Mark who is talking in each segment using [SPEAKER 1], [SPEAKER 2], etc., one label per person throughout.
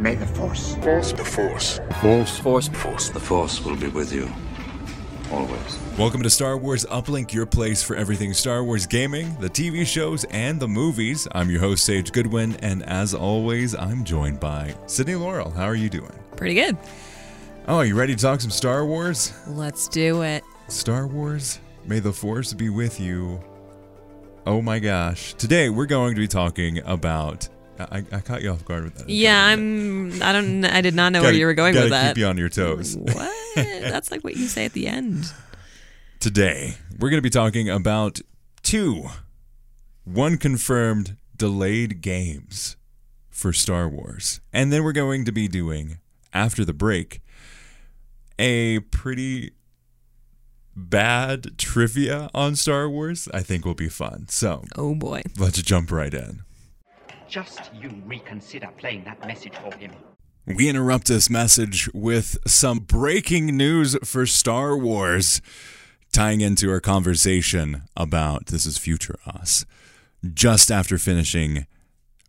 [SPEAKER 1] May the Force.
[SPEAKER 2] Force. The Force.
[SPEAKER 3] Force.
[SPEAKER 4] Force.
[SPEAKER 3] Force.
[SPEAKER 4] The Force will be with you. Always.
[SPEAKER 5] Welcome to Star Wars Uplink, your place for everything Star Wars gaming, the TV shows, and the movies. I'm your host, Sage Goodwin, and as always, I'm joined by Sydney Laurel. How are you doing?
[SPEAKER 6] Pretty good.
[SPEAKER 5] Oh, you ready to talk some Star Wars?
[SPEAKER 6] Let's do it.
[SPEAKER 5] Star Wars, may the Force be with you. Oh my gosh. Today, we're going to be talking about. I, I caught you off guard with that.
[SPEAKER 6] Yeah, I'm. I don't. I did not know where
[SPEAKER 5] Gotta-
[SPEAKER 6] you were going with that.
[SPEAKER 5] keep you on your toes.
[SPEAKER 6] What? That's like what you say at the end.
[SPEAKER 5] Today, we're going to be talking about two, one confirmed delayed games for Star Wars. And then we're going to be doing, after the break, a pretty bad trivia on Star Wars. I think will be fun. So
[SPEAKER 6] Oh boy.
[SPEAKER 5] let's jump right in.
[SPEAKER 1] Just you reconsider playing that message for him.
[SPEAKER 5] We interrupt this message with some breaking news for Star Wars, tying into our conversation about This is Future Us. Just after finishing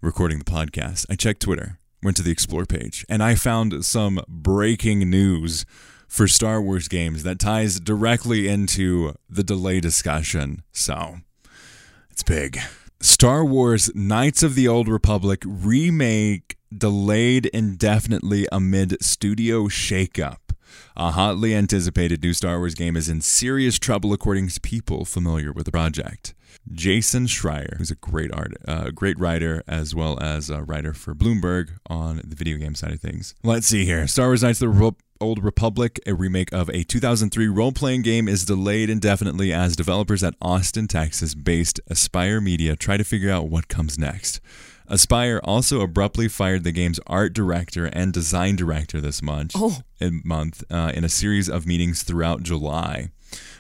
[SPEAKER 5] recording the podcast, I checked Twitter, went to the Explore page, and I found some breaking news for Star Wars games that ties directly into the delay discussion. So, it's big. Star Wars Knights of the Old Republic remake delayed indefinitely amid studio shakeup. A hotly anticipated new Star Wars game is in serious trouble, according to people familiar with the project. Jason Schreier, who's a great art, uh, great writer as well as a writer for Bloomberg on the video game side of things. Let's see here. Star Wars Knights of the Re- Old Republic, a remake of a 2003 role-playing game, is delayed indefinitely as developers at Austin, Texas-based Aspyr Media try to figure out what comes next. Aspyr also abruptly fired the game's art director and design director this month,
[SPEAKER 6] Oh.
[SPEAKER 5] in, month uh, in a series of meetings throughout July.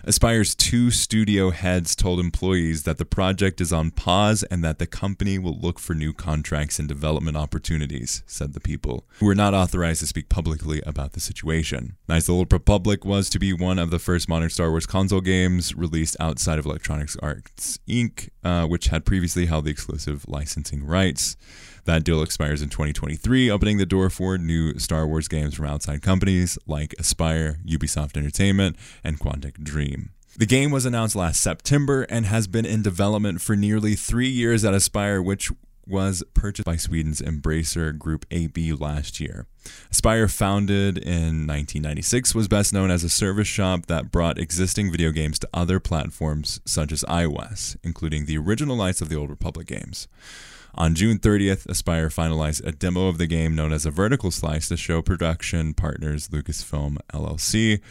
[SPEAKER 5] Aspyr's two studio heads told employees that the project is on pause and that the company will look for new contracts and development opportunities, said the people, who were not authorized to speak publicly about the situation. Knights of the Old Republic was to be one of the first modern Star Wars console games released outside of Electronic Arts Inc., uh, which had previously held the exclusive licensing rights. That deal expires in 2023, opening the door for new Star Wars games from outside companies like Aspyr, Ubisoft Entertainment, and Quantic Dream. The game was announced last September and has been in development for nearly three years at Aspyr, which was purchased by Sweden's Embracer Group AB last year. Aspyr, founded in 1996, was best known as a service shop that brought existing video games to other platforms such as iOS, including the original Knights of the Old Republic games. On June 30th, Aspyr finalized a demo of the game known as a vertical slice to show production partners Lucasfilm LLC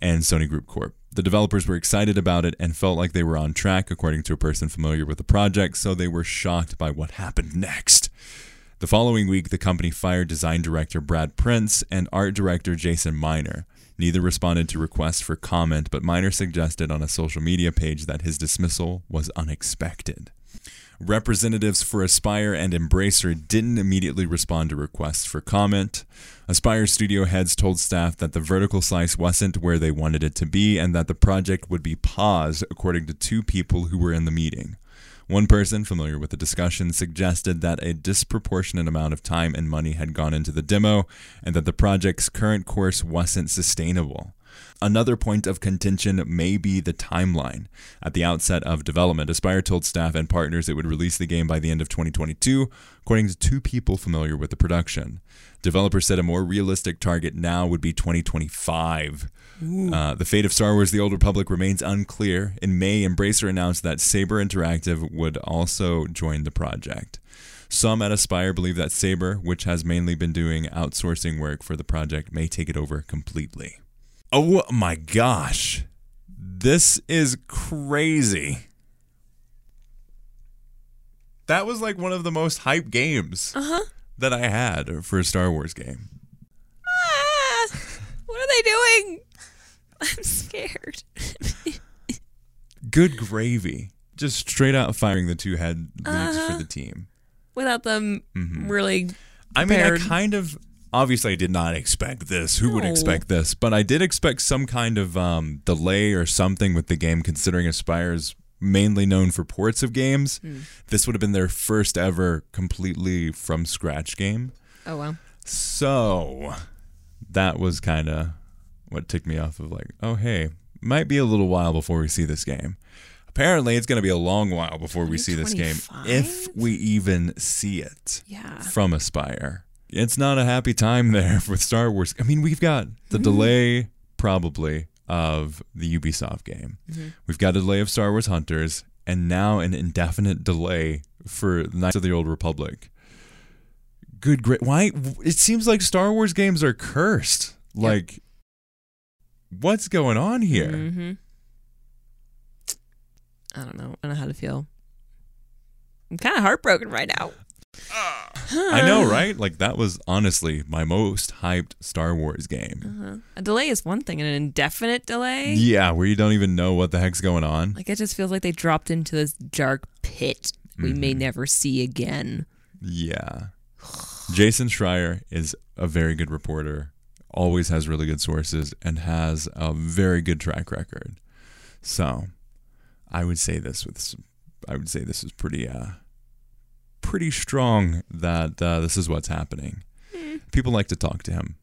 [SPEAKER 5] and Sony Group Corp. The developers were excited about it and felt like they were on track, according to a person familiar with the project, so they were shocked by what happened next. The following week, the company fired design director Brad Prince and art director Jason Miner. Neither responded to requests for comment, but Miner suggested on a social media page that his dismissal was unexpected. Representatives for Aspyr and Embracer didn't immediately respond to requests for comment. Aspyr studio heads told staff that the vertical slice wasn't where they wanted it to be and that the project would be paused, according to two people who were in the meeting. One person familiar with the discussion suggested that a disproportionate amount of time and money had gone into the demo and that the project's current course wasn't sustainable. Another point of contention may be the timeline. At the outset of development, Aspyr told staff and partners it would release the game by the end of 2022, according to two people familiar with the production. Developers said a more realistic target now would be 2025. Uh, the fate of Star Wars The Old Republic remains unclear. In May, Embracer announced that Saber Interactive would also join the project. Some at Aspyr believe that Saber, which has mainly been doing outsourcing work for the project, may take it over completely. Oh my gosh. This is crazy. That was like one of the most hype games
[SPEAKER 6] Uh-huh.
[SPEAKER 5] that I had for a Star Wars game.
[SPEAKER 6] Ah, what are they doing? I'm scared.
[SPEAKER 5] Good gravy. Just straight out firing the two head leads for the team.
[SPEAKER 6] Without them
[SPEAKER 5] Mm-hmm.
[SPEAKER 6] really.
[SPEAKER 5] I mean, I
[SPEAKER 6] Prepared.
[SPEAKER 5] kind of obviously I did not expect this. Who would expect this? But I did expect some kind of um, delay or something with the game, considering Aspyr's mainly known for ports of games. This would have been their first ever completely from scratch game.
[SPEAKER 6] Oh wow!
[SPEAKER 5] So that was kind of what ticked me off of like, oh, hey, might be a little while before we see this game. Apparently, it's going to be a long while before we see this game, if we even see it
[SPEAKER 6] Yeah.
[SPEAKER 5] from Aspyr. It's not a happy time there with Star Wars. I mean, we've got the delay probably of the Ubisoft game. We've got a delay of Star Wars Hunters, and now an indefinite delay for Knights of the Old Republic. Good, great. Why? It seems like Star Wars games are cursed. Like, what's going on here?
[SPEAKER 6] hmm I don't know. I don't know how to feel. I'm kind of heartbroken right now.
[SPEAKER 5] I know, right? Like, that was honestly my most hyped Star Wars game.
[SPEAKER 6] Uh-huh. A delay is one thing, and an indefinite delay.
[SPEAKER 5] Yeah, where you don't even know what the heck's going on.
[SPEAKER 6] Like it just feels like they dropped into this dark pit we may
[SPEAKER 5] Mm-hmm.
[SPEAKER 6] never see again.
[SPEAKER 5] Yeah. Jason Schreier is a very good reporter, always has really good sources, and has a very good track record. So, I would say this with, I would say this is pretty, uh, pretty strong that uh, this is what's happening. People like to talk to him,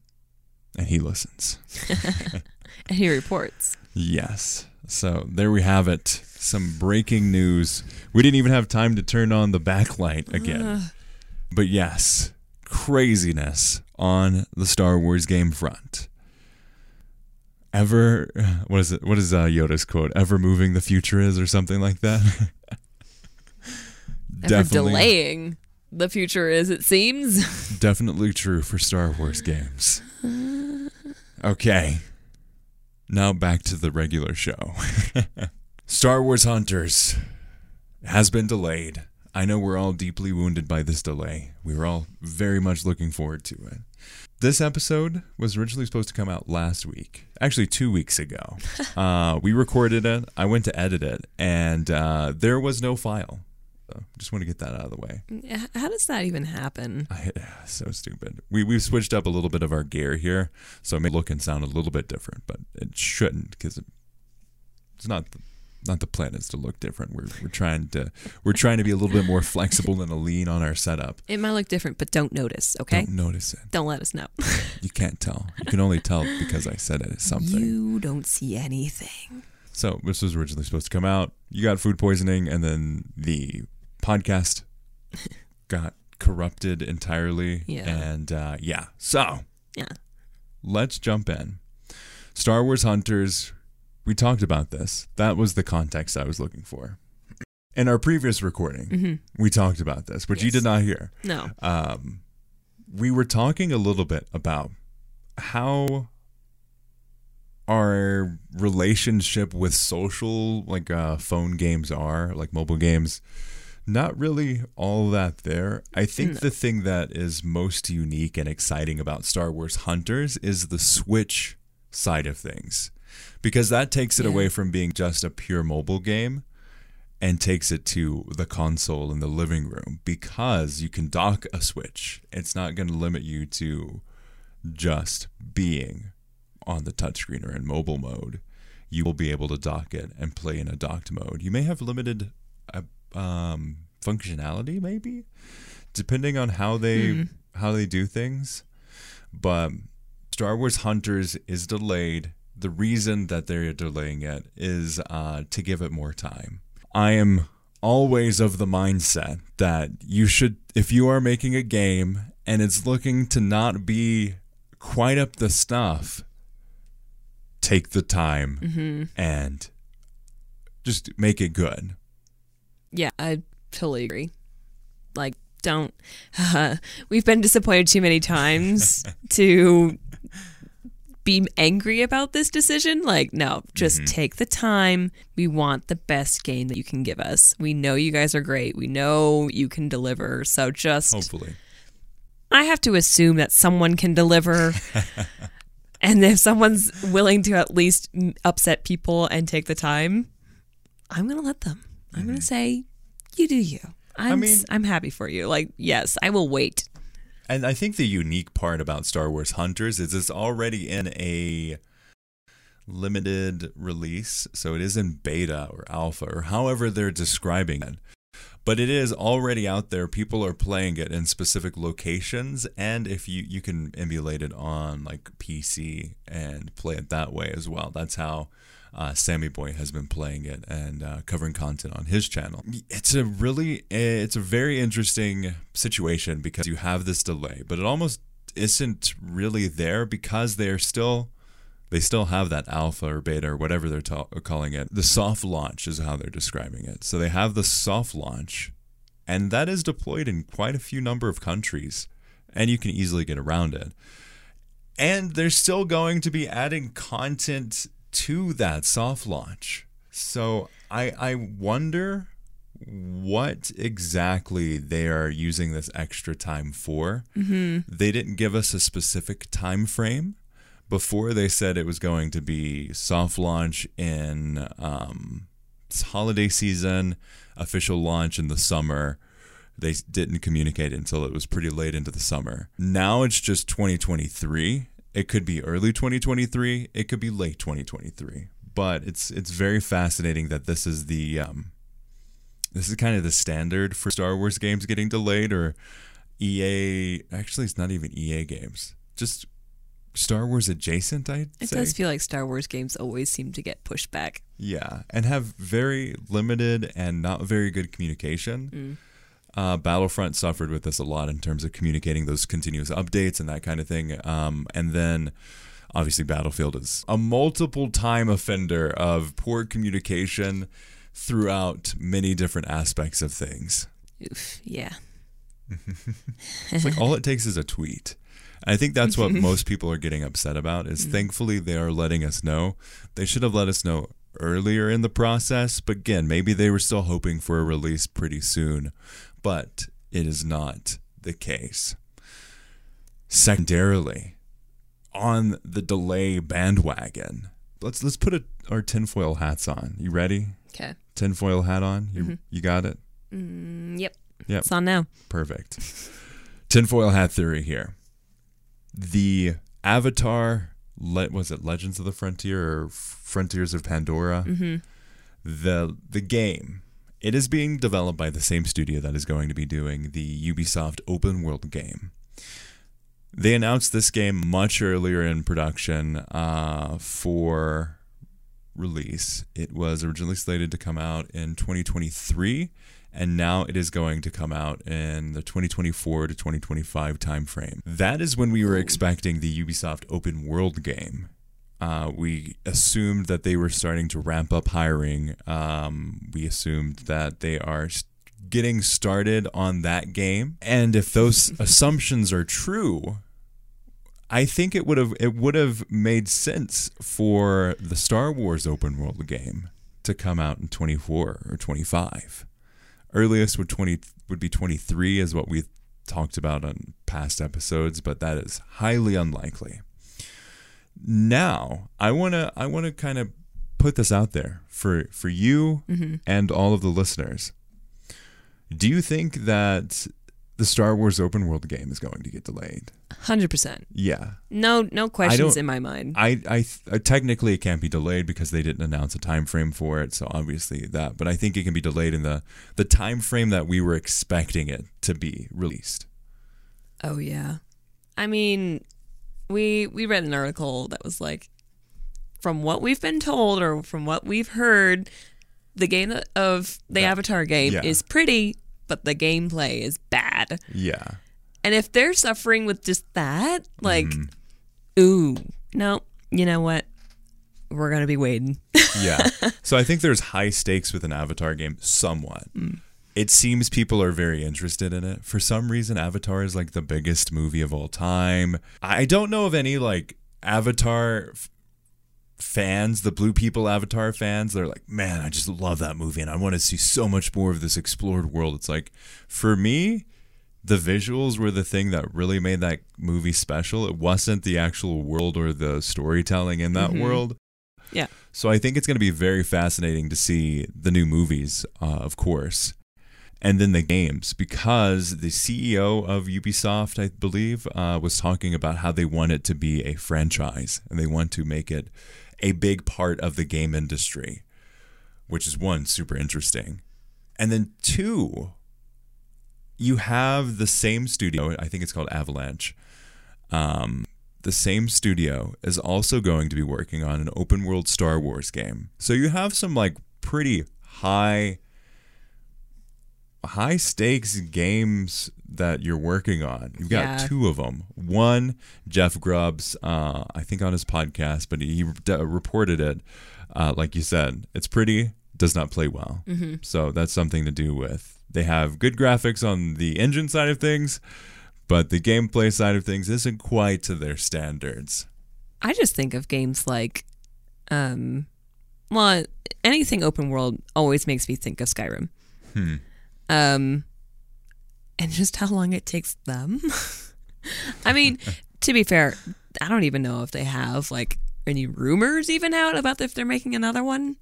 [SPEAKER 5] and he listens.
[SPEAKER 6] And he reports.
[SPEAKER 5] Yes. So there we have it. Some breaking news. We didn't even have time to turn on the backlight again. But yes, craziness on the Star Wars game front. Ever, what is it? What is uh, Yoda's quote? Ever moving the future is, or something like that.
[SPEAKER 6] Ever delaying the future is, it seems.
[SPEAKER 5] Definitely true for Star Wars games. Okay. Now back to the regular show. Star Wars Hunters has been delayed. I know we're all deeply wounded by this delay. We were all very much looking forward to it. This episode was originally supposed to come out last week, actually, two weeks ago. uh, we recorded it, I went to edit it, and uh, there was no file. Just want to get that out of the way.
[SPEAKER 6] How does that even happen?
[SPEAKER 5] I, so stupid. We we've switched up a little bit of our gear here, so it may look and sound a little bit different, but it shouldn't because it, it's not the, not the plan is to look different. We're we're trying to we're trying to be a little bit more flexible and a lean on our setup.
[SPEAKER 6] It might look different, but don't notice, okay?
[SPEAKER 5] Don't notice it.
[SPEAKER 6] Don't let us know.
[SPEAKER 5] You can't tell. You can only tell because I said it is something.
[SPEAKER 6] You don't see anything.
[SPEAKER 5] So this was originally supposed to come out. You got food poisoning, and then the podcast got corrupted entirely.
[SPEAKER 6] Yeah.
[SPEAKER 5] And uh, yeah, so
[SPEAKER 6] Yeah.
[SPEAKER 5] let's jump in. Star Wars Hunters, we talked about this. That was the context I was looking for. In our previous recording, we talked about this, which you
[SPEAKER 6] Mm-hmm.
[SPEAKER 5] Did not hear.
[SPEAKER 6] No.
[SPEAKER 5] Um, we were talking a little bit about how our relationship with social, like uh, phone games, are like mobile games. Not really all that there. I think the thing that is most unique and exciting about Star Wars Hunters is the Switch side of things. Because that takes it
[SPEAKER 6] Yeah.
[SPEAKER 5] away from being just a pure mobile game and takes it to the console in the living room because you can dock a Switch. It's not going to limit you to just being on the touchscreen or in mobile mode. You will be able to dock it and play in a docked mode. You may have limited um, functionality, maybe, depending on how they how they do things. But Star Wars Hunters is delayed. The reason that they're delaying it is uh, to give it more time. I am always of the mindset that you should, if you are making a game and it's looking to not be quite up the stuff, take the time and just make it good.
[SPEAKER 6] Yeah, I totally agree. Like, don't. Uh, we've been disappointed too many times to be angry about this decision. Like, no, just
[SPEAKER 5] Mm-hmm.
[SPEAKER 6] take the time. We want the best game that you can give us. We know you guys are great. We know you can deliver. So just,
[SPEAKER 5] Hopefully.
[SPEAKER 6] I have to assume that someone can deliver. and if someone's willing to at least upset people and take the time, I'm going to let them. I'm going to say, you do you. I'm,
[SPEAKER 5] Mm-hmm. mean-
[SPEAKER 6] I'm happy for you. Like, yes, I will wait.
[SPEAKER 5] And I think the unique part about Star Wars Hunters is it's already in a limited release. So it is in beta or alpha or however they're describing it. but it is already out there. People are playing it in specific locations, and if you you can emulate it on like PC and play it that way as well. That's how uh, Sammy Boy has been playing it and uh, covering content on his channel. It's a really, it's a very interesting situation because you have this delay, but it almost isn't really there because they're still they still have that alpha or beta or whatever they're ta- calling it. The soft launch is how they're describing it. So they have the soft launch, and that is deployed in quite a few number of countries, and you can easily get around it. And they're still going to be adding content to that soft launch. So I I wonder what exactly they are using this extra time for. Mm-hmm. They didn't give us a specific time frame before they said it was going to be soft launch in um, holiday season, official launch in the summer. They didn't communicate until it was pretty late into the summer. Now it's just 2023. It could be early 2023. It could be late 2023. But it's it's very fascinating that this is the um, this is kind of the standard for Star Wars games getting delayed or EA. Actually, it's not even EA games. Just Star Wars adjacent, I'd
[SPEAKER 6] It
[SPEAKER 5] say.
[SPEAKER 6] does feel like Star Wars games always seem to get pushed back.
[SPEAKER 5] Yeah, and have very limited and not very good communication. Uh, Battlefront suffered with this a lot in terms of communicating those continuous updates and that kind of thing. Um, and then obviously, Battlefield is a multiple time offender of poor communication throughout many different aspects of things.
[SPEAKER 6] Oof, yeah.
[SPEAKER 5] It's like all it takes is a tweet. I think that's what most people are getting upset about is thankfully they are letting us know. They should have let us know earlier in the process, but again, maybe they were still hoping for a release pretty soon, but it is not the case. Secondarily, on the delay bandwagon, let's let's put a, our tinfoil hats on. You ready?
[SPEAKER 6] Okay.
[SPEAKER 5] Tinfoil hat on. You you got it.
[SPEAKER 6] Mm, yep.
[SPEAKER 5] Yep.
[SPEAKER 6] It's on now.
[SPEAKER 5] Perfect. Tinfoil hat theory here. The Avatar, le- was it Legends of the Frontier or Frontiers of Pandora? Mm-hmm. The the game. It is being developed by the same studio that is going to be doing the Ubisoft open world game. They announced this game much earlier in production uh, for release. It was originally slated to come out in 2023, and now it is going to come out in the 2024 to 2025 timeframe. That is when we were expecting the Ubisoft open world game. Uh, we assumed that they were starting to ramp up hiring. Um, we assumed that they are getting started on that game. And if those assumptions are true, I think it would have it would have made sense for the Star Wars open world game to come out in 24 or 25. Earliest would 20 would be 23 is what we talked about on past episodes, but that is highly unlikely. Now, I want to I want to kind of put this out there for for you and all of the listeners. Do you think that the Star Wars open world game is going to get delayed?
[SPEAKER 6] 100%.
[SPEAKER 5] Yeah.
[SPEAKER 6] No no questions in my mind.
[SPEAKER 5] I, I, uh, technically it can't be delayed because they didn't announce a time frame for it, so obviously that. But I think it can be delayed in the the time frame that we were expecting it to be released.
[SPEAKER 6] Oh yeah. I mean, we we read an article that was like from what we've been told or from what we've heard, the game of the Avatar game
[SPEAKER 5] yeah.
[SPEAKER 6] is pretty, but the gameplay is bad.
[SPEAKER 5] Yeah,
[SPEAKER 6] And if they're suffering with just that, like
[SPEAKER 5] Mm-hmm.
[SPEAKER 6] ooh, no, you know what? We're going to be waiting.
[SPEAKER 5] yeah. so I think there's high stakes with an Avatar game, somewhat. It seems people are very interested in it. For some reason, Avatar is like the biggest movie of all time. I don't know of any like Avatar f- fans, the Blue People Avatar fans. They're like, man, I just love that movie and I want to see so much more of this explored world. It's like, for me, the visuals were the thing that really made that movie special. It wasn't the actual world or the storytelling in that world.
[SPEAKER 6] yeah.
[SPEAKER 5] So I think it's going to be very fascinating to see the new movies, uh, of course, and then the games because the CEO of Ubisoft, I believe, uh, was talking about how they want it to be a franchise and they want to make it a big part of the game industry, which is one super interesting. And then two, you have the same studio. I think it's called Avalanche. Um, the same studio is also going to be working on an open world Star Wars game. So you have some like pretty high high stakes games that you're working on. You've got
[SPEAKER 6] Yeah.
[SPEAKER 5] two of them. One, Jeff Grubbs, uh, I think on his podcast, but he d- reported it. Uh, like you said, it's pretty, does not play well. So that's something to do with. They have good graphics on the engine side of things, but the gameplay side of things isn't quite to their standards.
[SPEAKER 6] I just think of games like, um, well, anything open world always makes me think of Skyrim. Um, and just how long it takes them. I mean, to be fair, I don't even know if they have like any rumors even out about if they're making another one.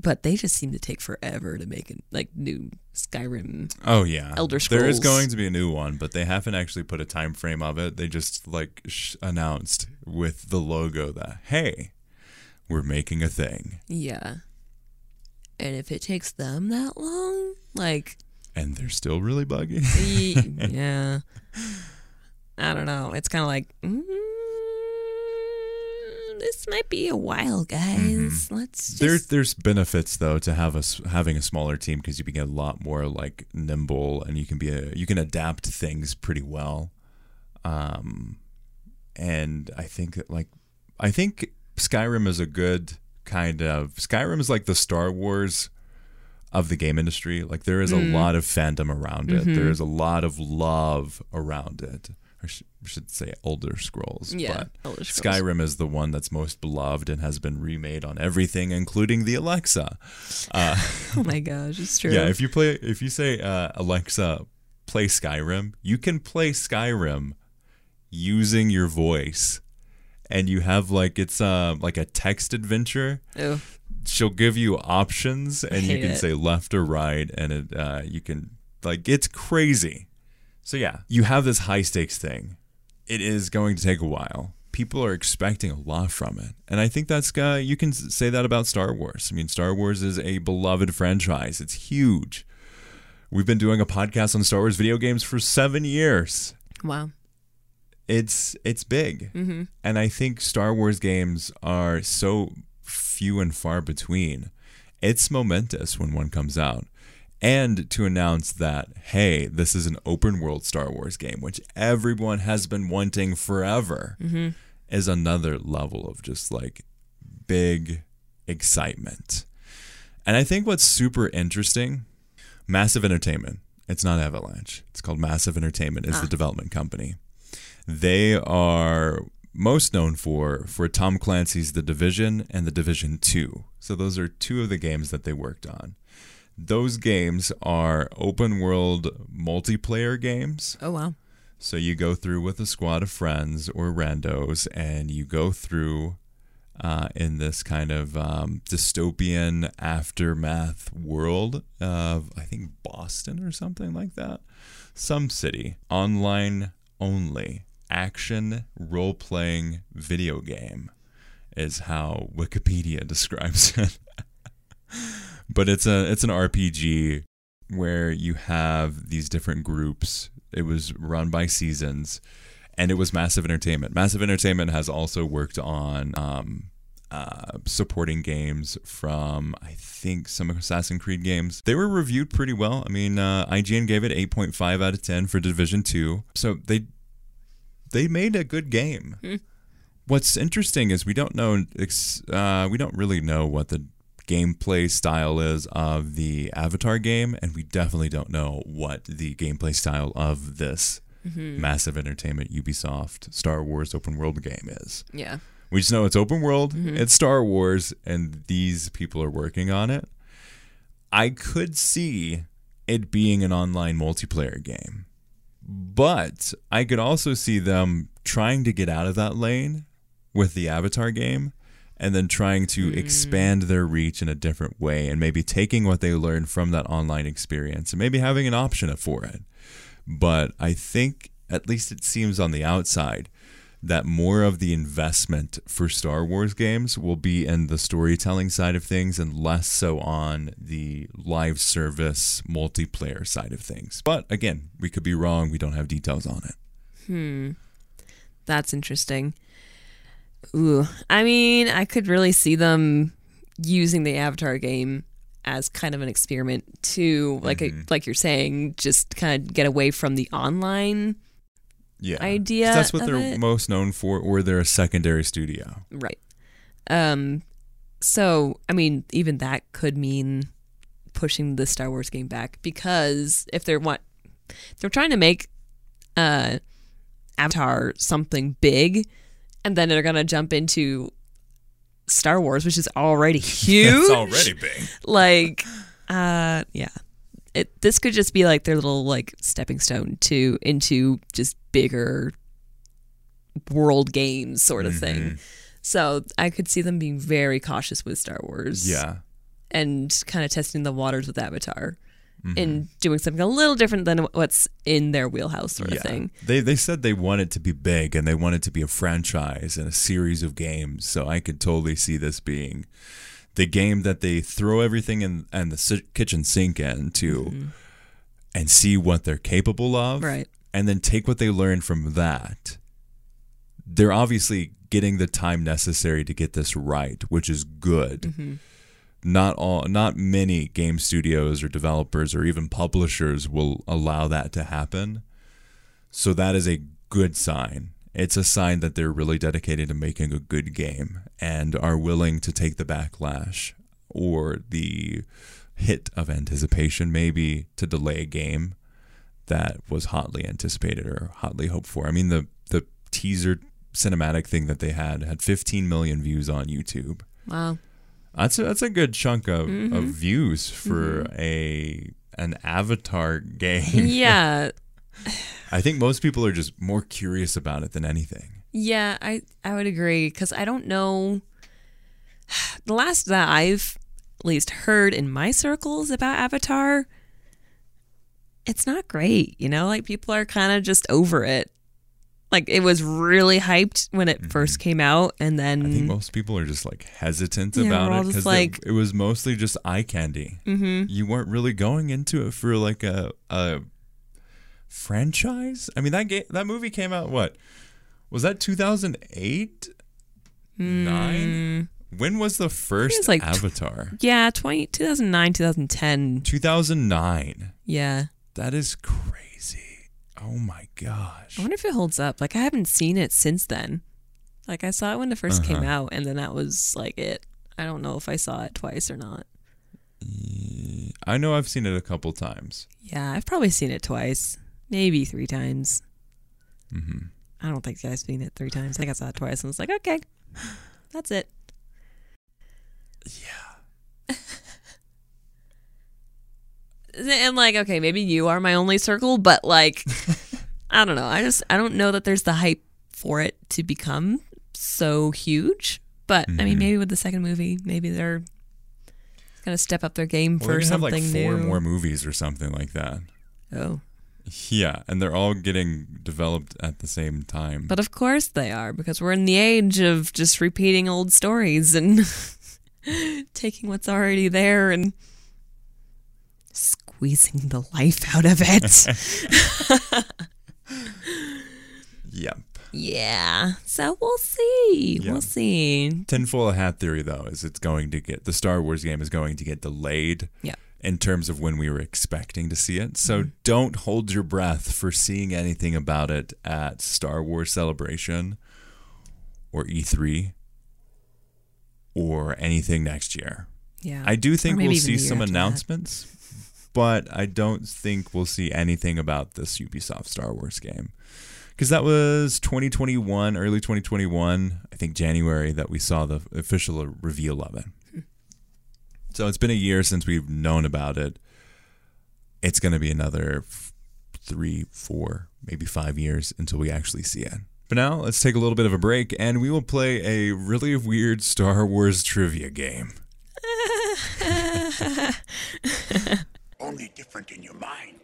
[SPEAKER 6] But they just seem to take forever to make it like new Skyrim.
[SPEAKER 5] Oh yeah,
[SPEAKER 6] Elder Scrolls.
[SPEAKER 5] There is going to be a new one, but they haven't actually put a time frame of it. They just like sh- announced with the logo that hey, we're making a thing,
[SPEAKER 6] Yeah. And if it takes them that long, like
[SPEAKER 5] and they're still really buggy.
[SPEAKER 6] Yeah. I don't know. It's kind of like, mm, this might be a while, guys. Let's just.
[SPEAKER 5] there, there's benefits though to have us having a smaller team because you can get a lot more like nimble and you can be a you can adapt things pretty well. Um, and I think that like I think Skyrim is a good kind of Skyrim is like the Star Wars of the game industry. Like there is a lot of fandom around it. There is a lot of love around it. I sh- should say Elder Scrolls.
[SPEAKER 6] Yeah,
[SPEAKER 5] but
[SPEAKER 6] Elder Scrolls.
[SPEAKER 5] Skyrim is the one that's most beloved and has been remade on everything, including the Alexa.
[SPEAKER 6] oh my gosh, it's true.
[SPEAKER 5] Yeah, if you play, if you say uh, Alexa, play Skyrim, you can play Skyrim using your voice, and you have like it's uh, like a text adventure.
[SPEAKER 6] Ew.
[SPEAKER 5] She'll give you options, and you can
[SPEAKER 6] it.
[SPEAKER 5] say left or right, and it uh, you can like it's crazy. So yeah, you have this high stakes thing. It is going to take a while. People are expecting a lot from it, and I think that's uh, you can say that about Star Wars. I mean, Star Wars is a beloved franchise. It's huge. We've been doing a podcast on Star Wars video games for seven years.
[SPEAKER 6] Wow.
[SPEAKER 5] It's it's big, and I think Star Wars games are so few and far between. It's momentous when one comes out. And to announce that, hey, this is an open world Star Wars game, which everyone has been wanting forever, mm-hmm. is another level of just like big excitement. And I think what's super interesting, Massive Entertainment, it's not Avalanche, it's called Massive Entertainment, is the ah. development company. They are most known for for Tom Clancy's The Division and The Division 2. So those are two of the games that they worked on. Those games are open world multiplayer games.
[SPEAKER 6] Oh wow.
[SPEAKER 5] So you go through with a squad of friends or randos, and you go through uh, in this kind of um, dystopian aftermath world of, I think, Boston or something like that. Some city, online only, action role playing video game is how Wikipedia describes it. but it's a it's an RPG where you have these different groups. It was run by seasons, and it was Massive Entertainment. Massive Entertainment has also worked on um, uh, supporting games from I think some Assassin's Creed games. They were reviewed pretty well. I mean, uh, IGN gave it 8.5 out of 10 for Division Two, so they they made a good game. Hmm. What's interesting is we don't know uh, we don't really know what the gameplay style is of the Avatar game, and we definitely don't know what the gameplay style of this mm-hmm. massive entertainment Ubisoft Star Wars open world game is.
[SPEAKER 6] Yeah.
[SPEAKER 5] We just know it's open world, mm-hmm. it's Star Wars, and these people are working on it. I could see it being an online multiplayer game, but I could also see them trying to get out of that lane with the Avatar game and then trying to hmm. expand their reach in a different way and maybe taking what they learned from that online experience and maybe having an option for it. But I think, at least it seems on the outside, that more of the investment for Star Wars games will be in the storytelling side of things and less so on the live service multiplayer side of things. But again, we could be wrong. We don't have details on it. Hmm.
[SPEAKER 6] That's interesting. Ooh, I mean, I could really see them using the Avatar game as kind of an experiment to, like,
[SPEAKER 5] Mm-hmm.
[SPEAKER 6] like you're saying, just kind of get away from the online.
[SPEAKER 5] Yeah.
[SPEAKER 6] Idea
[SPEAKER 5] That's what they're
[SPEAKER 6] it?
[SPEAKER 5] most known for, or they're a secondary studio.
[SPEAKER 6] Right. Um. So, I mean, even that could mean pushing the Star Wars game back because if they're what they're trying to make uh Avatar something big, and then they're gonna jump into Star Wars, which is already huge.
[SPEAKER 5] It's already big.
[SPEAKER 6] like, uh, yeah. It this could just be like their little like stepping stone to into just bigger world games sort of
[SPEAKER 5] Mm-hmm.
[SPEAKER 6] thing. So I could see them being very cautious with Star Wars.
[SPEAKER 5] Yeah.
[SPEAKER 6] And kind of testing the waters with Avatar
[SPEAKER 5] Mm-hmm.
[SPEAKER 6] and doing something a little different than what's in their wheelhouse sort of thing.
[SPEAKER 5] They they said they want it to be big and they want it to be a franchise and a series of games. So I could totally see this being the game that they throw everything in and the si- kitchen sink into mm-hmm. and see what they're capable of.
[SPEAKER 6] Right.
[SPEAKER 5] And then take what they learn from that. They're obviously getting the time necessary to get this right, which is good mm-hmm. not all not many game studios or developers or even publishers will allow that to happen so that is a good sign it's a sign that they're really dedicated to making a good game and are willing to take the backlash or the hit of anticipation maybe to delay a game that was hotly anticipated or hotly hoped for i mean the the teaser cinematic thing that they had had 15 million views on youtube
[SPEAKER 6] Wow.
[SPEAKER 5] that's a, that's a good chunk of,
[SPEAKER 6] Mm-hmm.
[SPEAKER 5] of views for a an Avatar game.
[SPEAKER 6] Yeah.
[SPEAKER 5] I think most people are just more curious about it than anything.
[SPEAKER 6] Yeah, I I would agree because I don't know. The last that I've at least heard in my circles about Avatar, it's not great. You know, like people are kind of just over it. Like it was really hyped when it first came out, and then
[SPEAKER 5] Mm-hmm. I think most people are just like hesitant
[SPEAKER 6] Yeah,
[SPEAKER 5] about it because
[SPEAKER 6] like-
[SPEAKER 5] it was mostly just eye candy. Mm-hmm. You weren't really going into it for like a a franchise. I mean that game that movie came out what was that two thousand eight nine? When was the first
[SPEAKER 6] was like tw-
[SPEAKER 5] Avatar?
[SPEAKER 6] yeah, 20, 2009, 2010.
[SPEAKER 5] Two thousand nine.
[SPEAKER 6] Yeah,
[SPEAKER 5] That is crazy. Oh my gosh.
[SPEAKER 6] I wonder if it holds up. Like I haven't seen it since then. Like I saw it when it 1st came
[SPEAKER 5] Uh-huh.
[SPEAKER 6] out, and then that was like it. I don't know if I saw it twice or not.
[SPEAKER 5] I know I've seen it a couple times.
[SPEAKER 6] Yeah, I've probably seen it twice, maybe three times.
[SPEAKER 5] Mm-hmm.
[SPEAKER 6] I don't think I've seen it three times. I think I saw it twice and was like, okay, that's it. Yeah. and like, okay, maybe you are my only circle, but like, I don't know. I just I don't know that there's the hype for it to become so huge. But I
[SPEAKER 5] Mm-hmm.
[SPEAKER 6] mean, maybe with the second movie, maybe they're gonna step up their game
[SPEAKER 5] Well,
[SPEAKER 6] for
[SPEAKER 5] they're have
[SPEAKER 6] something
[SPEAKER 5] like four
[SPEAKER 6] new.
[SPEAKER 5] more movies or something like that.
[SPEAKER 6] oh.
[SPEAKER 5] Yeah, and they're all getting developed at the same time.
[SPEAKER 6] But of course they are, because we're in the age of just repeating old stories and taking what's already there and squeezing the life out of it.
[SPEAKER 5] yep.
[SPEAKER 6] yeah. So we'll see.
[SPEAKER 5] Yeah.
[SPEAKER 6] We'll see.
[SPEAKER 5] Tinfoil hat theory though is it's going to get the Star Wars game is going to get delayed.
[SPEAKER 6] Yeah.
[SPEAKER 5] In terms of when we were expecting to see it. So
[SPEAKER 6] Mm-hmm.
[SPEAKER 5] don't hold your breath for seeing anything about it at Star Wars Celebration or E3 or anything next year.
[SPEAKER 6] Yeah.
[SPEAKER 5] I do think we'll see some
[SPEAKER 6] after that.
[SPEAKER 5] announcements, but I don't think we'll see anything about this Ubisoft Star Wars game. Because that was 2021, early 2021, I think January, that we saw the official reveal of it. So it's been a year since we've known about it. It's going to be another three, four, maybe five years until we actually see it. But now let's take a little bit of a break and we will play a really weird Star Wars trivia game.
[SPEAKER 2] only different in your mind.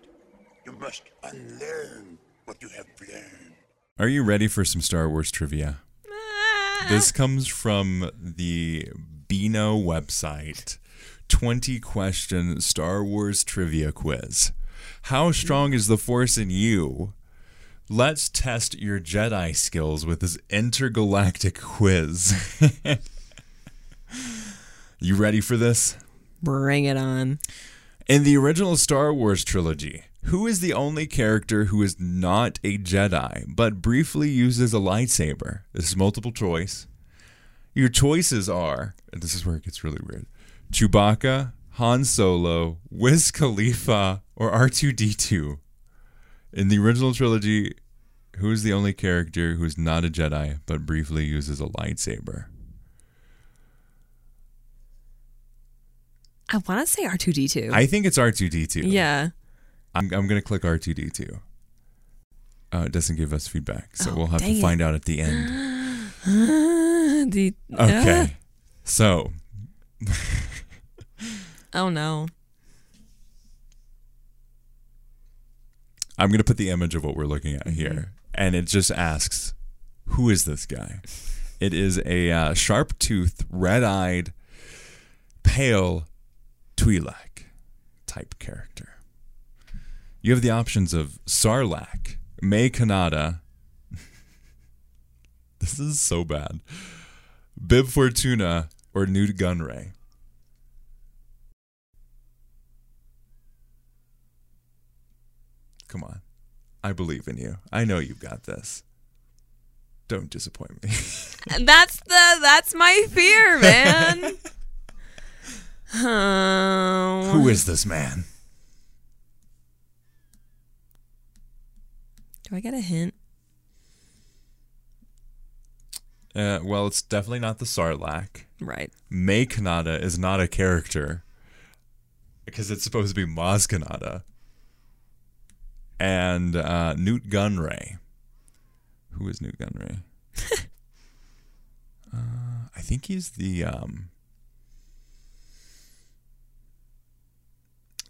[SPEAKER 2] You must unlearn what you have learned.
[SPEAKER 5] Are you ready for some Star Wars trivia?
[SPEAKER 6] Ah.
[SPEAKER 5] This comes from the Beano website. 20 question Star Wars trivia quiz. How strong is the Force in you? Let's test your Jedi skills with this intergalactic quiz. you ready for this?
[SPEAKER 6] Bring it on.
[SPEAKER 5] In the original Star Wars trilogy, who is the only character who is not a Jedi but briefly uses a lightsaber? This is multiple choice. Your choices are, and this is where it gets really weird Chewbacca, Han Solo, Wiz Khalifa, or R2D2. In the original trilogy, who is the only character who is not a Jedi but briefly uses a lightsaber?
[SPEAKER 6] I want to say R2D2.
[SPEAKER 5] I think it's R2D2.
[SPEAKER 6] yeah.
[SPEAKER 5] I'm, I'm going to click R2D2. Uh, it doesn't give us feedback, so
[SPEAKER 6] Oh,
[SPEAKER 5] we'll have to
[SPEAKER 6] it.
[SPEAKER 5] find out at the end.
[SPEAKER 6] the,
[SPEAKER 5] Okay. So,
[SPEAKER 6] oh no.
[SPEAKER 5] I'm going to put the image of what we're looking at
[SPEAKER 6] Mm-hmm.
[SPEAKER 5] here, and it just asks, "Who is this guy?" It is a uh, sharp-toothed, red-eyed, pale Twi'lek type character. You have the options of Sarlacc, May Kanata. this is so bad. Bib Fortuna or Nute Gunray. Come on. I believe in you. I know you've got this. Don't disappoint me.
[SPEAKER 6] That's the that's my fear, man. oh.
[SPEAKER 5] Who is this man?
[SPEAKER 6] Do I get a hint?
[SPEAKER 5] Uh, well, it's definitely not the Sarlacc.
[SPEAKER 6] Right.
[SPEAKER 5] May Kanata is not a character because it's supposed to be Maz Kanata. And uh, Nute Gunray. Who is Nute Gunray? uh, I think he's the um,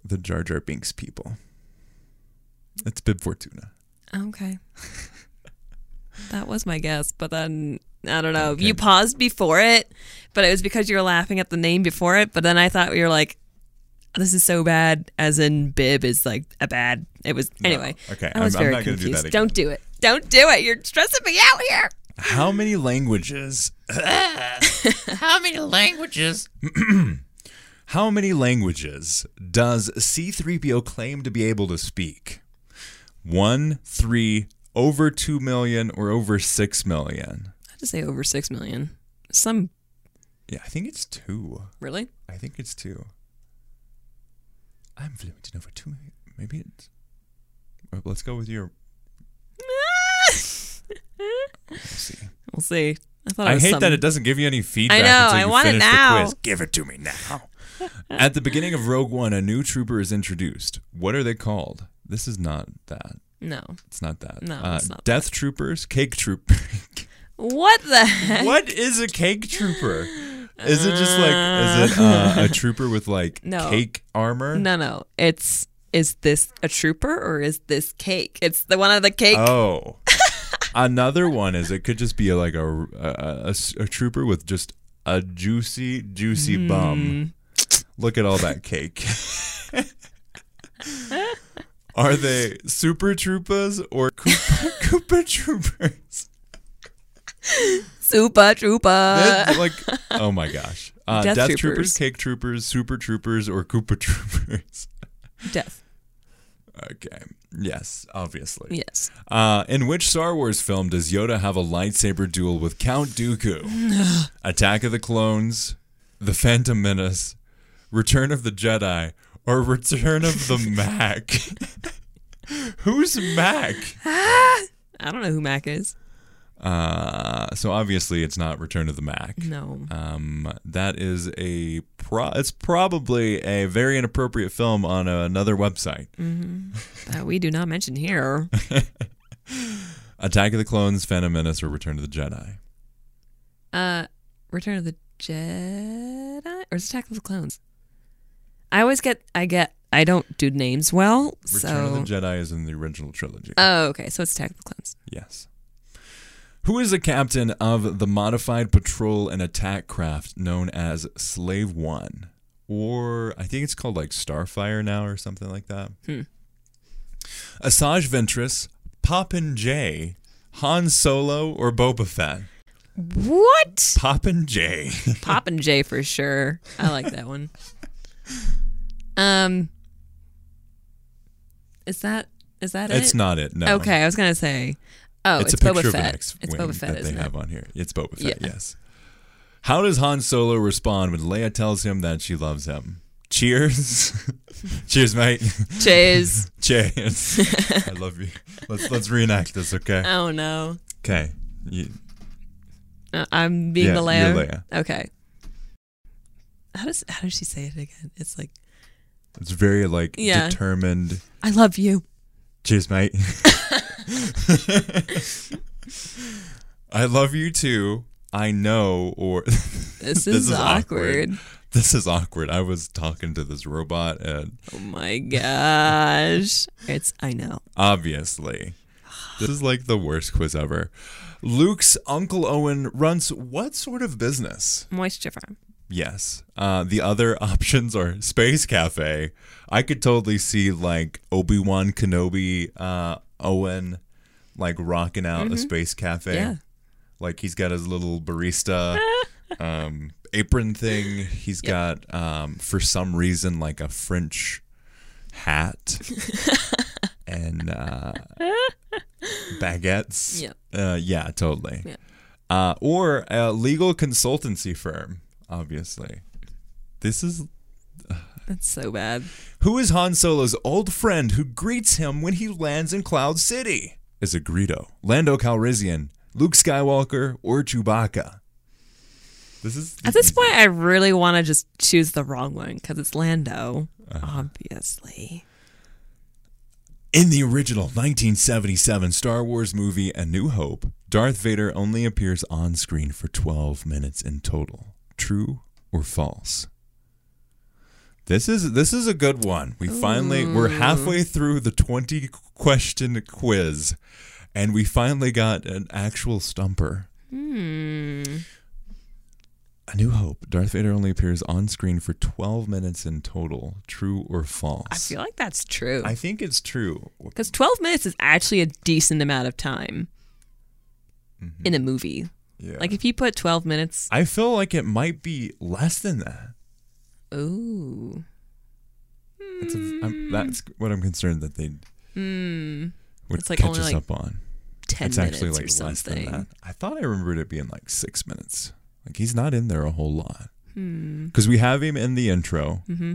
[SPEAKER 5] the Jar Jar Binks people. It's Bib Fortuna.
[SPEAKER 6] Okay. that was my guess, but then I don't know.
[SPEAKER 5] Okay.
[SPEAKER 6] You paused before it, but it was because you were laughing at the name before it. But then I thought you were like, "This is so bad," as in Bib is like a bad. It was anyway.
[SPEAKER 5] Okay,
[SPEAKER 6] I was
[SPEAKER 5] I'm- I'm
[SPEAKER 6] very
[SPEAKER 5] not gonna do
[SPEAKER 6] confused.
[SPEAKER 5] that again.
[SPEAKER 6] Don't do it. Don't do it. You're stressing me out here.
[SPEAKER 5] How many languages?
[SPEAKER 2] How many languages?
[SPEAKER 5] How many languages does C3PO claim to be able to speak? One, three, over two million, or over six million?
[SPEAKER 6] I just say over six million. Some
[SPEAKER 5] Yeah, I think it's two.
[SPEAKER 6] really.
[SPEAKER 5] I think it's two. I'm fluent in over two. Maybe it's. well, Let's go with your. Let's see.
[SPEAKER 6] We'll see. I thought
[SPEAKER 5] I hate
[SPEAKER 6] some-
[SPEAKER 5] that it doesn't give you any feedback.
[SPEAKER 6] I know,
[SPEAKER 5] until
[SPEAKER 6] I
[SPEAKER 5] you
[SPEAKER 6] want it now.
[SPEAKER 5] The quiz. Give it to me now. At the beginning of Rogue One, a new trooper is introduced. What are they called? This is not that.
[SPEAKER 6] No.
[SPEAKER 5] It's not that.
[SPEAKER 6] No,
[SPEAKER 5] uh,
[SPEAKER 6] it's not
[SPEAKER 5] Death Troopers, Cake trooper.
[SPEAKER 6] What the heck?
[SPEAKER 5] what is a cake trooper? Is it just like is it uh, a trooper with like
[SPEAKER 6] No.
[SPEAKER 5] cake armor?
[SPEAKER 6] No, no. It's is this a trooper or is this cake? It's the one of the cake.
[SPEAKER 5] Oh. Another one is it could just be like a, a, a s- a trooper with just a juicy, juicy
[SPEAKER 6] Hmm.
[SPEAKER 5] bum. Look at all that cake. Are they super troopers or Koopa, Koopa troopers?
[SPEAKER 6] Super trooper.
[SPEAKER 5] They're like, oh my gosh. Uh,
[SPEAKER 6] Death
[SPEAKER 5] Death,
[SPEAKER 6] troopers.
[SPEAKER 5] troopers. cake troopers, super troopers, or Koopa troopers.
[SPEAKER 6] Death.
[SPEAKER 5] Okay. Yes, obviously.
[SPEAKER 6] Yes.
[SPEAKER 5] Uh, in which Star Wars film does Yoda have a lightsaber duel with Count Dooku? Attack of the Clones, The Phantom Menace, Return of the Jedi, or Return of the Mac? Who's Mac?
[SPEAKER 6] I don't know who Mac is.
[SPEAKER 5] Uh, so obviously it's not Return of the Mac.
[SPEAKER 6] No.
[SPEAKER 5] Um, that is a pro. It's probably a very inappropriate film on another website.
[SPEAKER 6] That we do not mention here.
[SPEAKER 5] Attack of the Clones, Phantom Menace, or Return of the Jedi.
[SPEAKER 6] Uh Return of the Jedi or is it Attack of the Clones? I always get I get I don't do names well.
[SPEAKER 5] Return
[SPEAKER 6] so
[SPEAKER 5] of the Jedi is in the original trilogy.
[SPEAKER 6] Oh, okay. So it's Attack of the Clones.
[SPEAKER 5] yes. Who is the captain of the modified patrol and attack craft known as Slave One? Or I think it's called like Starfire now or something like that. Asajj Ventress, Poppin J, Han Solo, or Boba Fett?
[SPEAKER 6] What?
[SPEAKER 5] Poppin J.
[SPEAKER 6] Poppin' J for sure. I like that one. Um, is that is that
[SPEAKER 5] it's
[SPEAKER 6] it?
[SPEAKER 5] It's not it. No.
[SPEAKER 6] Okay, I was gonna say. Oh,
[SPEAKER 5] It's,
[SPEAKER 6] it's,
[SPEAKER 5] a picture
[SPEAKER 6] Boba
[SPEAKER 5] of an
[SPEAKER 6] Fett.
[SPEAKER 5] X
[SPEAKER 6] It's Boba Fett,
[SPEAKER 5] that they have
[SPEAKER 6] it?
[SPEAKER 5] on here. It's Boba Fett.
[SPEAKER 6] Yeah.
[SPEAKER 5] Yes. How does Han Solo respond when Leia tells him that she loves him? Cheers. Cheers, mate.
[SPEAKER 6] Cheers.
[SPEAKER 5] Cheers. I love you. Let's let's reenact this, okay?
[SPEAKER 6] oh no,
[SPEAKER 5] Okay. You,
[SPEAKER 6] Uh, I'm being
[SPEAKER 5] Yeah,
[SPEAKER 6] the Leia.
[SPEAKER 5] Leia.
[SPEAKER 6] Okay. How does how does she say it again? It's like
[SPEAKER 5] it's very like
[SPEAKER 6] Yeah.
[SPEAKER 5] determined.
[SPEAKER 6] I love you.
[SPEAKER 5] Cheers, mate. I love you too. I know, or
[SPEAKER 6] This, is, awkward.
[SPEAKER 5] This is awkward. I was talking to this robot, and
[SPEAKER 6] Oh my gosh. It's I know.
[SPEAKER 5] obviously, this is like the worst quiz ever. Luke's Uncle Owen runs what sort of business?
[SPEAKER 6] Moisture farm.
[SPEAKER 5] Yes. Uh, the other options are Space Cafe. I could totally see like Obi Wan Kenobi, uh, Owen, like rocking out a Space Cafe.
[SPEAKER 6] Mm-hmm. Yeah.
[SPEAKER 5] Like he's got his little barista um, apron thing. He's got, um, for some reason, like a French hat and uh, baguettes.
[SPEAKER 6] Yep.
[SPEAKER 5] Uh, yeah, totally. Uh, or a legal consultancy firm, obviously. This is
[SPEAKER 6] That's so bad.
[SPEAKER 5] who is Han Solo's old friend who greets him when he lands in Cloud City? Is it Greedo, Lando Calrissian, Luke Skywalker, or Chewbacca? This is
[SPEAKER 6] At this point, I really want to just choose the wrong one because it's Lando,
[SPEAKER 5] Uh-huh.
[SPEAKER 6] obviously.
[SPEAKER 5] In the original 1977 Star Wars movie A New Hope, Darth Vader only appears on screen for 12 minutes in total. True or false? This is this is a good one. We finally we're halfway through the 20 question quiz and we finally got an actual stumper.
[SPEAKER 6] Hmm.
[SPEAKER 5] A New Hope, Darth Vader only appears on screen for 12 minutes in total. True or false?
[SPEAKER 6] I feel like that's true.
[SPEAKER 5] I think it's true.
[SPEAKER 6] Because 12 minutes is actually a decent amount of time
[SPEAKER 5] Mm-hmm.
[SPEAKER 6] in a movie.
[SPEAKER 5] Yeah.
[SPEAKER 6] Like if you put 12 minutes.
[SPEAKER 5] I feel like it might be less than that.
[SPEAKER 6] Ooh.
[SPEAKER 5] That's, a, I'm, that's what I'm concerned that they would
[SPEAKER 6] Hmm. It's like
[SPEAKER 5] catch
[SPEAKER 6] only
[SPEAKER 5] us
[SPEAKER 6] like
[SPEAKER 5] up on.
[SPEAKER 6] 10
[SPEAKER 5] it's
[SPEAKER 6] minutes
[SPEAKER 5] actually
[SPEAKER 6] or
[SPEAKER 5] like less
[SPEAKER 6] something.
[SPEAKER 5] than that. I thought I remembered it being like six minutes. Like he's not in there a whole lot.
[SPEAKER 6] Hmm.
[SPEAKER 5] Because we have him in the intro.
[SPEAKER 6] Mm-hmm.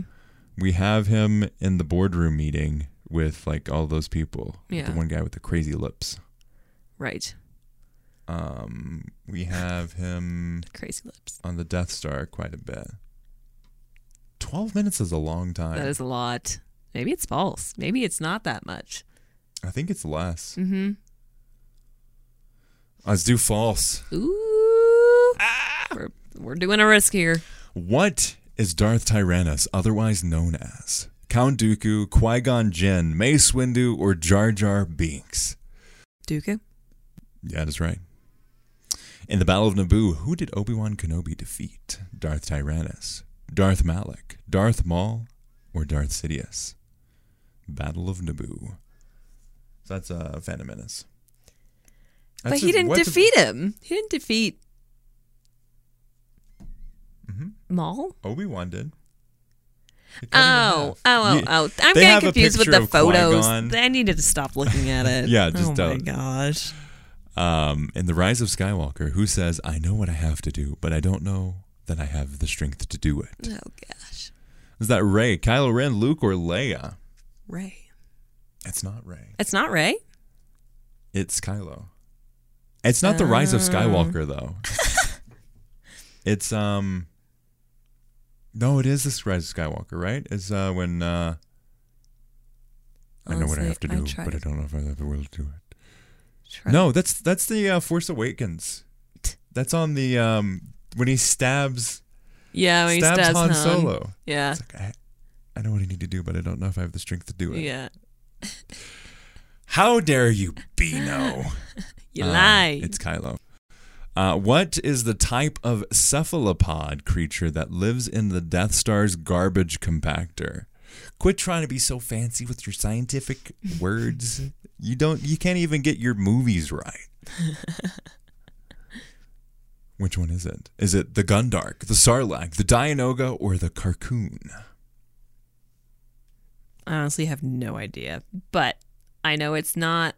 [SPEAKER 5] We have him in the boardroom meeting with like all those people.
[SPEAKER 6] Yeah.
[SPEAKER 5] The one guy with the crazy lips.
[SPEAKER 6] Right.
[SPEAKER 5] Um, we have him
[SPEAKER 6] Crazy lips.
[SPEAKER 5] on the Death Star quite a bit. Twelve minutes is a long time.
[SPEAKER 6] That is a lot. Maybe it's false. Maybe it's not that much.
[SPEAKER 5] I think it's less.
[SPEAKER 6] Mm-hmm.
[SPEAKER 5] Let's do false.
[SPEAKER 6] Ooh.
[SPEAKER 5] Ah!
[SPEAKER 6] We're, we're doing a risk here.
[SPEAKER 5] What is Darth Tyrannus otherwise known as? Count Dooku, Qui Gon Jinn, Mace Windu, or Jar Jar Binks?
[SPEAKER 6] Dooku.
[SPEAKER 5] Yeah, that's right. In the Battle of Naboo, who did Obi Wan Kenobi defeat? Darth Tyrannus, Darth Malak, Darth Maul, or Darth Sidious? Battle of Naboo. So that's uh, Phantom Menace.
[SPEAKER 6] But he
[SPEAKER 5] a-
[SPEAKER 6] didn't
[SPEAKER 5] the-
[SPEAKER 6] defeat him. He didn't defeat
[SPEAKER 5] Mhm.
[SPEAKER 6] Maul.
[SPEAKER 5] Obi Wan did. They cut him in
[SPEAKER 6] Oh, oh, oh, oh. I'm
[SPEAKER 5] they
[SPEAKER 6] getting confused with the photos. I needed to stop looking at it.
[SPEAKER 5] Yeah, just
[SPEAKER 6] Oh
[SPEAKER 5] don't.
[SPEAKER 6] Oh my gosh.
[SPEAKER 5] Um, in the Rise of Skywalker, who says, "I know what I have to do, but I don't know that I have the strength to do it."
[SPEAKER 6] Oh gosh.
[SPEAKER 5] Is that Rey, Kylo Ren, Luke, or Leia?
[SPEAKER 6] Rey.
[SPEAKER 5] It's not Rey.
[SPEAKER 6] It's not Rey.
[SPEAKER 5] It's Kylo. It's not the Rise of
[SPEAKER 6] Oh.
[SPEAKER 5] Skywalker though. it's um. No, it is this Rise of Skywalker, right? It's uh when uh. I know what I have to do,
[SPEAKER 6] tried
[SPEAKER 5] but I don't know if I have the will to do it.
[SPEAKER 6] try-
[SPEAKER 5] No, that's that's the uh, Force Awakens. That's on the um when he stabs
[SPEAKER 6] Yeah, when he
[SPEAKER 5] stabs
[SPEAKER 6] stabs
[SPEAKER 5] Han
[SPEAKER 6] Han.
[SPEAKER 5] Solo.
[SPEAKER 6] Yeah.
[SPEAKER 5] It's like I, I know what I need to do, but I don't know if I have the strength to do it.
[SPEAKER 6] Yeah.
[SPEAKER 5] How dare you, Beano?
[SPEAKER 6] You
[SPEAKER 5] Uh,
[SPEAKER 6] lie.
[SPEAKER 5] It's Kylo. Uh, what is the type of cephalopod creature that lives in the Death Star's garbage compactor? Quit trying to be so fancy with your scientific words. You don't. You can't even get your movies right. Which one is it? Is it the Gundark, the Sarlacc, the Dianoga, or the Carkoon?
[SPEAKER 6] I honestly have no idea, but I know it's not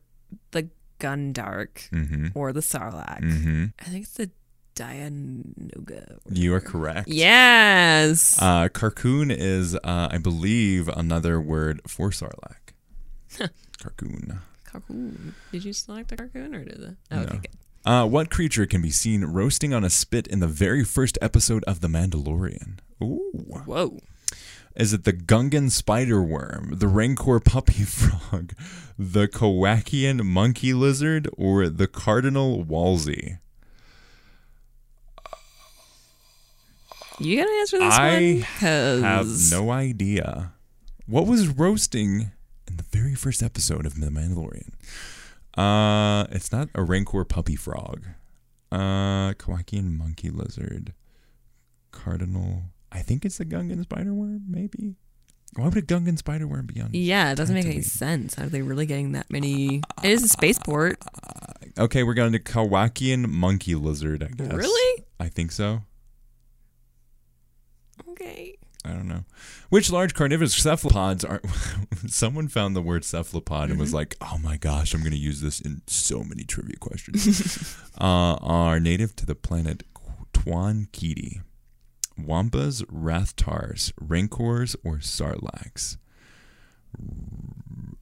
[SPEAKER 6] the Gundark
[SPEAKER 5] Mm-hmm.
[SPEAKER 6] or the Sarlacc.
[SPEAKER 5] Mm-hmm.
[SPEAKER 6] I think it's the Dianoga.
[SPEAKER 5] You are correct.
[SPEAKER 6] Yes.
[SPEAKER 5] Uh, Carkoon is, uh, I believe, another word for Sarlacc. Carkoon.
[SPEAKER 6] Carkoon. Did you select the Carkoon or did the? Oh,
[SPEAKER 5] No.
[SPEAKER 6] okay, good.
[SPEAKER 5] Uh, what creature can be seen roasting on a spit in the very first episode of The Mandalorian? Ooh.
[SPEAKER 6] Whoa.
[SPEAKER 5] Is it the Gungan spider worm, the Rancor puppy frog, the Kowakian monkey lizard, or the Cardinal Wolsey?
[SPEAKER 6] You gotta answer this
[SPEAKER 5] I
[SPEAKER 6] one because
[SPEAKER 5] Have no idea. What was roasting in the very first episode of The Mandalorian? Uh, it's not a Rancor puppy frog. Uh, Kowakian monkey lizard, Cardinal. I think it's the Gungan spider worm. Maybe. Why would a Gungan spider worm be on?
[SPEAKER 6] Yeah, it doesn't make any sense. Are they really getting that many? It is a spaceport.
[SPEAKER 5] Okay, we're going to Kowakian monkey lizard. I guess.
[SPEAKER 6] Really?
[SPEAKER 5] I think so.
[SPEAKER 6] Okay.
[SPEAKER 5] I don't know. Which large carnivorous cephalopods are? Someone found the word cephalopod and was like, "Oh my gosh, I'm going to use this in so many trivia questions." uh, are native to the planet Twon Ketee. Wampas, Rathtars, Rancors, or Sarlaccs?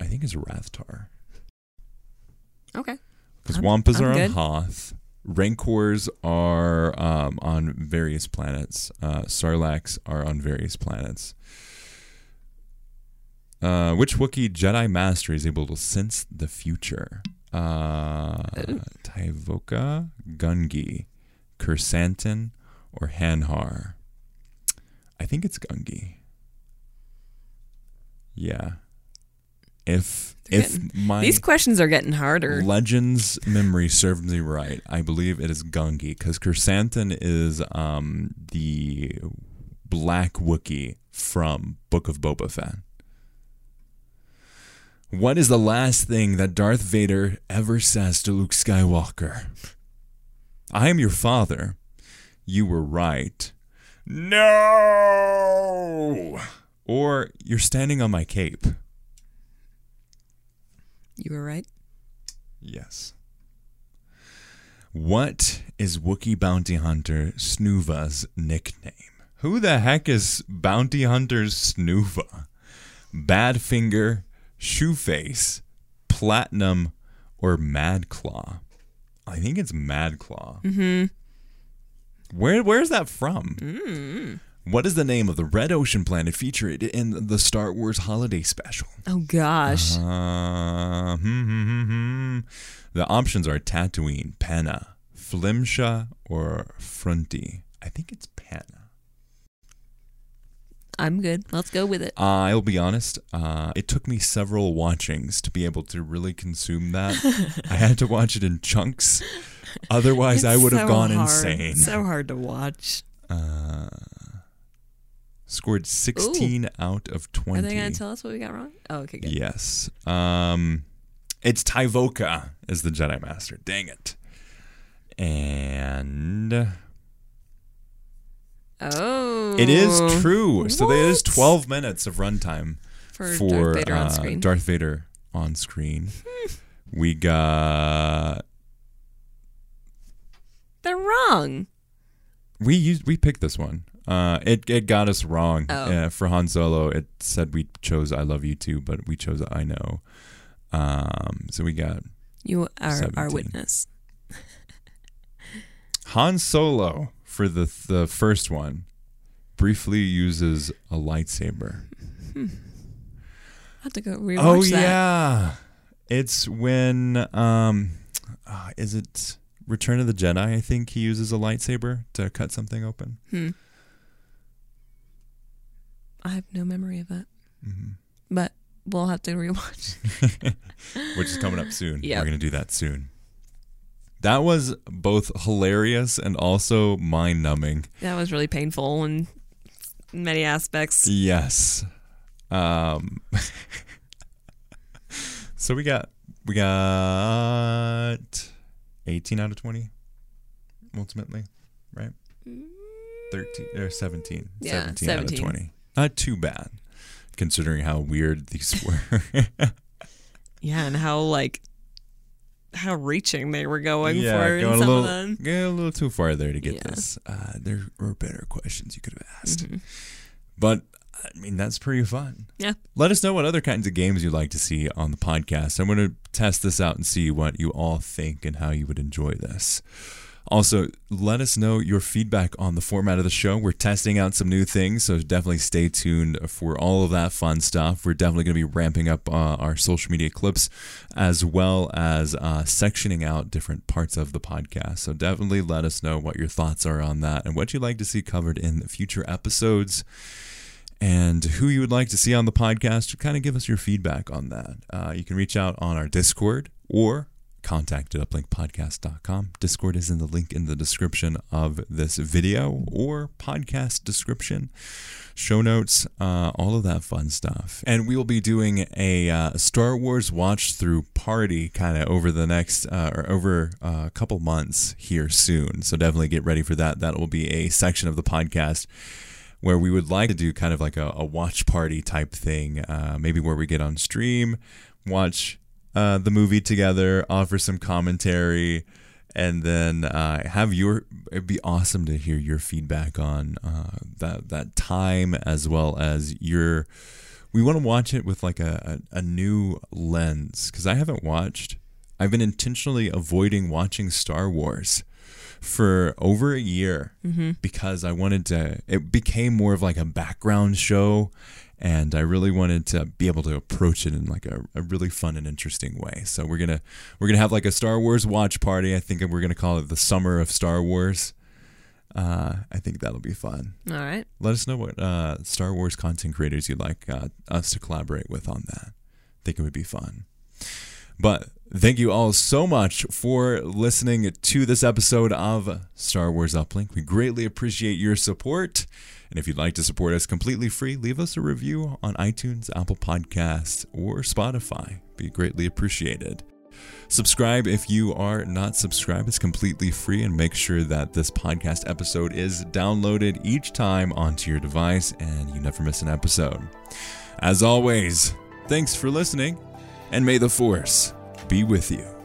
[SPEAKER 5] I think it's Rathtar.
[SPEAKER 6] Okay.
[SPEAKER 5] Because Wampas
[SPEAKER 6] I'm
[SPEAKER 5] are on. Hoth. Rancors are um, on various planets. Uh, are on various planets. Uh, which Wookiee Jedi Master is able to sense the future? Uh, Tyvokka, Gungi, Krrsantan, or Hanharr? I think it's Gungi. Yeah. If if
[SPEAKER 6] getting-
[SPEAKER 5] my
[SPEAKER 6] These questions are getting harder.
[SPEAKER 5] Legends memory serves me right. I believe it is Gungi because Krrsantan is um, the black Wookie from Book of Boba Fett. What is the last thing that Darth Vader ever says to Luke Skywalker? I am your father. You were right. No! Or you're standing on my cape.
[SPEAKER 6] You were right.
[SPEAKER 5] Yes. What is Wookiee bounty hunter Snoova's nickname? Who the heck is bounty hunter Snoova? Badfinger, Shoeface, Platinum, or Mad Claw? I think it's Mad Claw. Mm-hmm. Where where's that from? What is the name of the red ocean planet featured in the Star Wars Holiday Special?
[SPEAKER 6] Oh gosh.
[SPEAKER 5] Uh, hmm, hmm, hmm, hmm. The options are Tatooine, Panna, Flimsha, or Fronti. I think it's Panna.
[SPEAKER 6] I'm good. Let's go with it.
[SPEAKER 5] I'll be honest. Uh, it took me several watchings to be able to really consume that. I had to watch it in chunks. Otherwise, I
[SPEAKER 6] It's
[SPEAKER 5] would have
[SPEAKER 6] so
[SPEAKER 5] gone
[SPEAKER 6] hard.
[SPEAKER 5] insane.
[SPEAKER 6] So hard to watch.
[SPEAKER 5] Uh, scored 16 out of 20.
[SPEAKER 6] Are they going to tell us what we got wrong? Oh, okay, good.
[SPEAKER 5] Yes. Um, it's Tyvokka is the Jedi Master. Dang it. And
[SPEAKER 6] Oh.
[SPEAKER 5] it is true. So there is 12 minutes of runtime
[SPEAKER 6] For,
[SPEAKER 5] for,
[SPEAKER 6] Darth Vader on
[SPEAKER 5] uh,
[SPEAKER 6] screen.
[SPEAKER 5] Darth Vader on screen. we got
[SPEAKER 6] They're wrong.
[SPEAKER 5] we used we picked this one. Uh, it it got us wrong.
[SPEAKER 6] Oh.
[SPEAKER 5] Uh, for Han Solo, it said we chose "I love you too," but we chose "I know." Um, so we got
[SPEAKER 6] You are our witness.
[SPEAKER 5] Han Solo for the the first one briefly uses a lightsaber.
[SPEAKER 6] I have to go rewatch
[SPEAKER 5] oh
[SPEAKER 6] that.
[SPEAKER 5] yeah, it's when um, uh, is it Return of the Jedi? I think he uses a lightsaber to cut something open.
[SPEAKER 6] Hmm. I have no memory of that.
[SPEAKER 5] Mm-hmm.
[SPEAKER 6] But we'll have to rewatch.
[SPEAKER 5] which is coming up soon.
[SPEAKER 6] Yep.
[SPEAKER 5] We're gonna do that soon. That was both hilarious and also mind numbing.
[SPEAKER 6] That was really painful in many aspects.
[SPEAKER 5] Yes. Um So we got we got 18 out of 20 ultimately, right? 13 or 17.
[SPEAKER 6] Yeah,
[SPEAKER 5] 17, out of 20. Not too bad considering how weird these were.
[SPEAKER 6] Yeah, and how like how reaching they were going
[SPEAKER 5] yeah,
[SPEAKER 6] for in
[SPEAKER 5] going a
[SPEAKER 6] some
[SPEAKER 5] little,
[SPEAKER 6] of them.
[SPEAKER 5] yeah, a little too far there to get
[SPEAKER 6] Yeah.
[SPEAKER 5] this. Uh, there were better questions you could have asked,
[SPEAKER 6] Mm-hmm.
[SPEAKER 5] but I mean that's pretty fun.
[SPEAKER 6] Yeah.
[SPEAKER 5] Let us know what other kinds of games you'd like to see on the podcast. I'm going to test this out and see what you all think and how you would enjoy this. Also, let us know your feedback on the format of the show. We're testing out some new things, so definitely stay tuned for all of that fun stuff. We're definitely going to be ramping up uh, our social media clips as well as uh, sectioning out different parts of the podcast. So definitely let us know what your thoughts are on that and what you'd like to see covered in future episodes and who you would like to see on the podcast kind of give us your feedback on that. Uh, you can reach out on our Discord or contact at uplinkpodcast.com. Discord is in the link in the description of this video or podcast description, show notes, uh, all of that fun stuff. And we will be doing a uh, Star Wars watch through party kind of over the next uh, or over uh, a couple months here soon. So definitely get ready for that. That will be a section of the podcast where we would like to do kind of like a, a watch party type thing, uh, maybe where we get on stream, watch uh, the movie together, offer some commentary, and then uh, have your. It'd be awesome to hear your feedback on uh, that that time as well as your. We want to watch it with like a, a, a new lens because I haven't watched. I've been intentionally avoiding watching Star Wars for over a year because I wanted to. It became more of like a background show, and I really wanted to be able to approach it in like a, a really fun and interesting way. So we're gonna we're gonna have like a Star Wars watch party. I think we're gonna call it the Summer of Star Wars. Uh, I think that'll be fun.
[SPEAKER 6] All right.
[SPEAKER 5] Let us know what uh, Star Wars content creators you'd like uh, us to collaborate with on that. I think it would be fun. But thank you all so much for listening to this episode of Star Wars Uplink. We greatly appreciate your support. And if you'd like to support us completely free, leave us a review on iTunes, Apple Podcasts, or Spotify. Be greatly appreciated. Subscribe if you are not subscribed. It's completely free and make sure that this podcast episode is downloaded each time onto your device and you never miss an episode. As always, thanks for listening and may the Force be with you.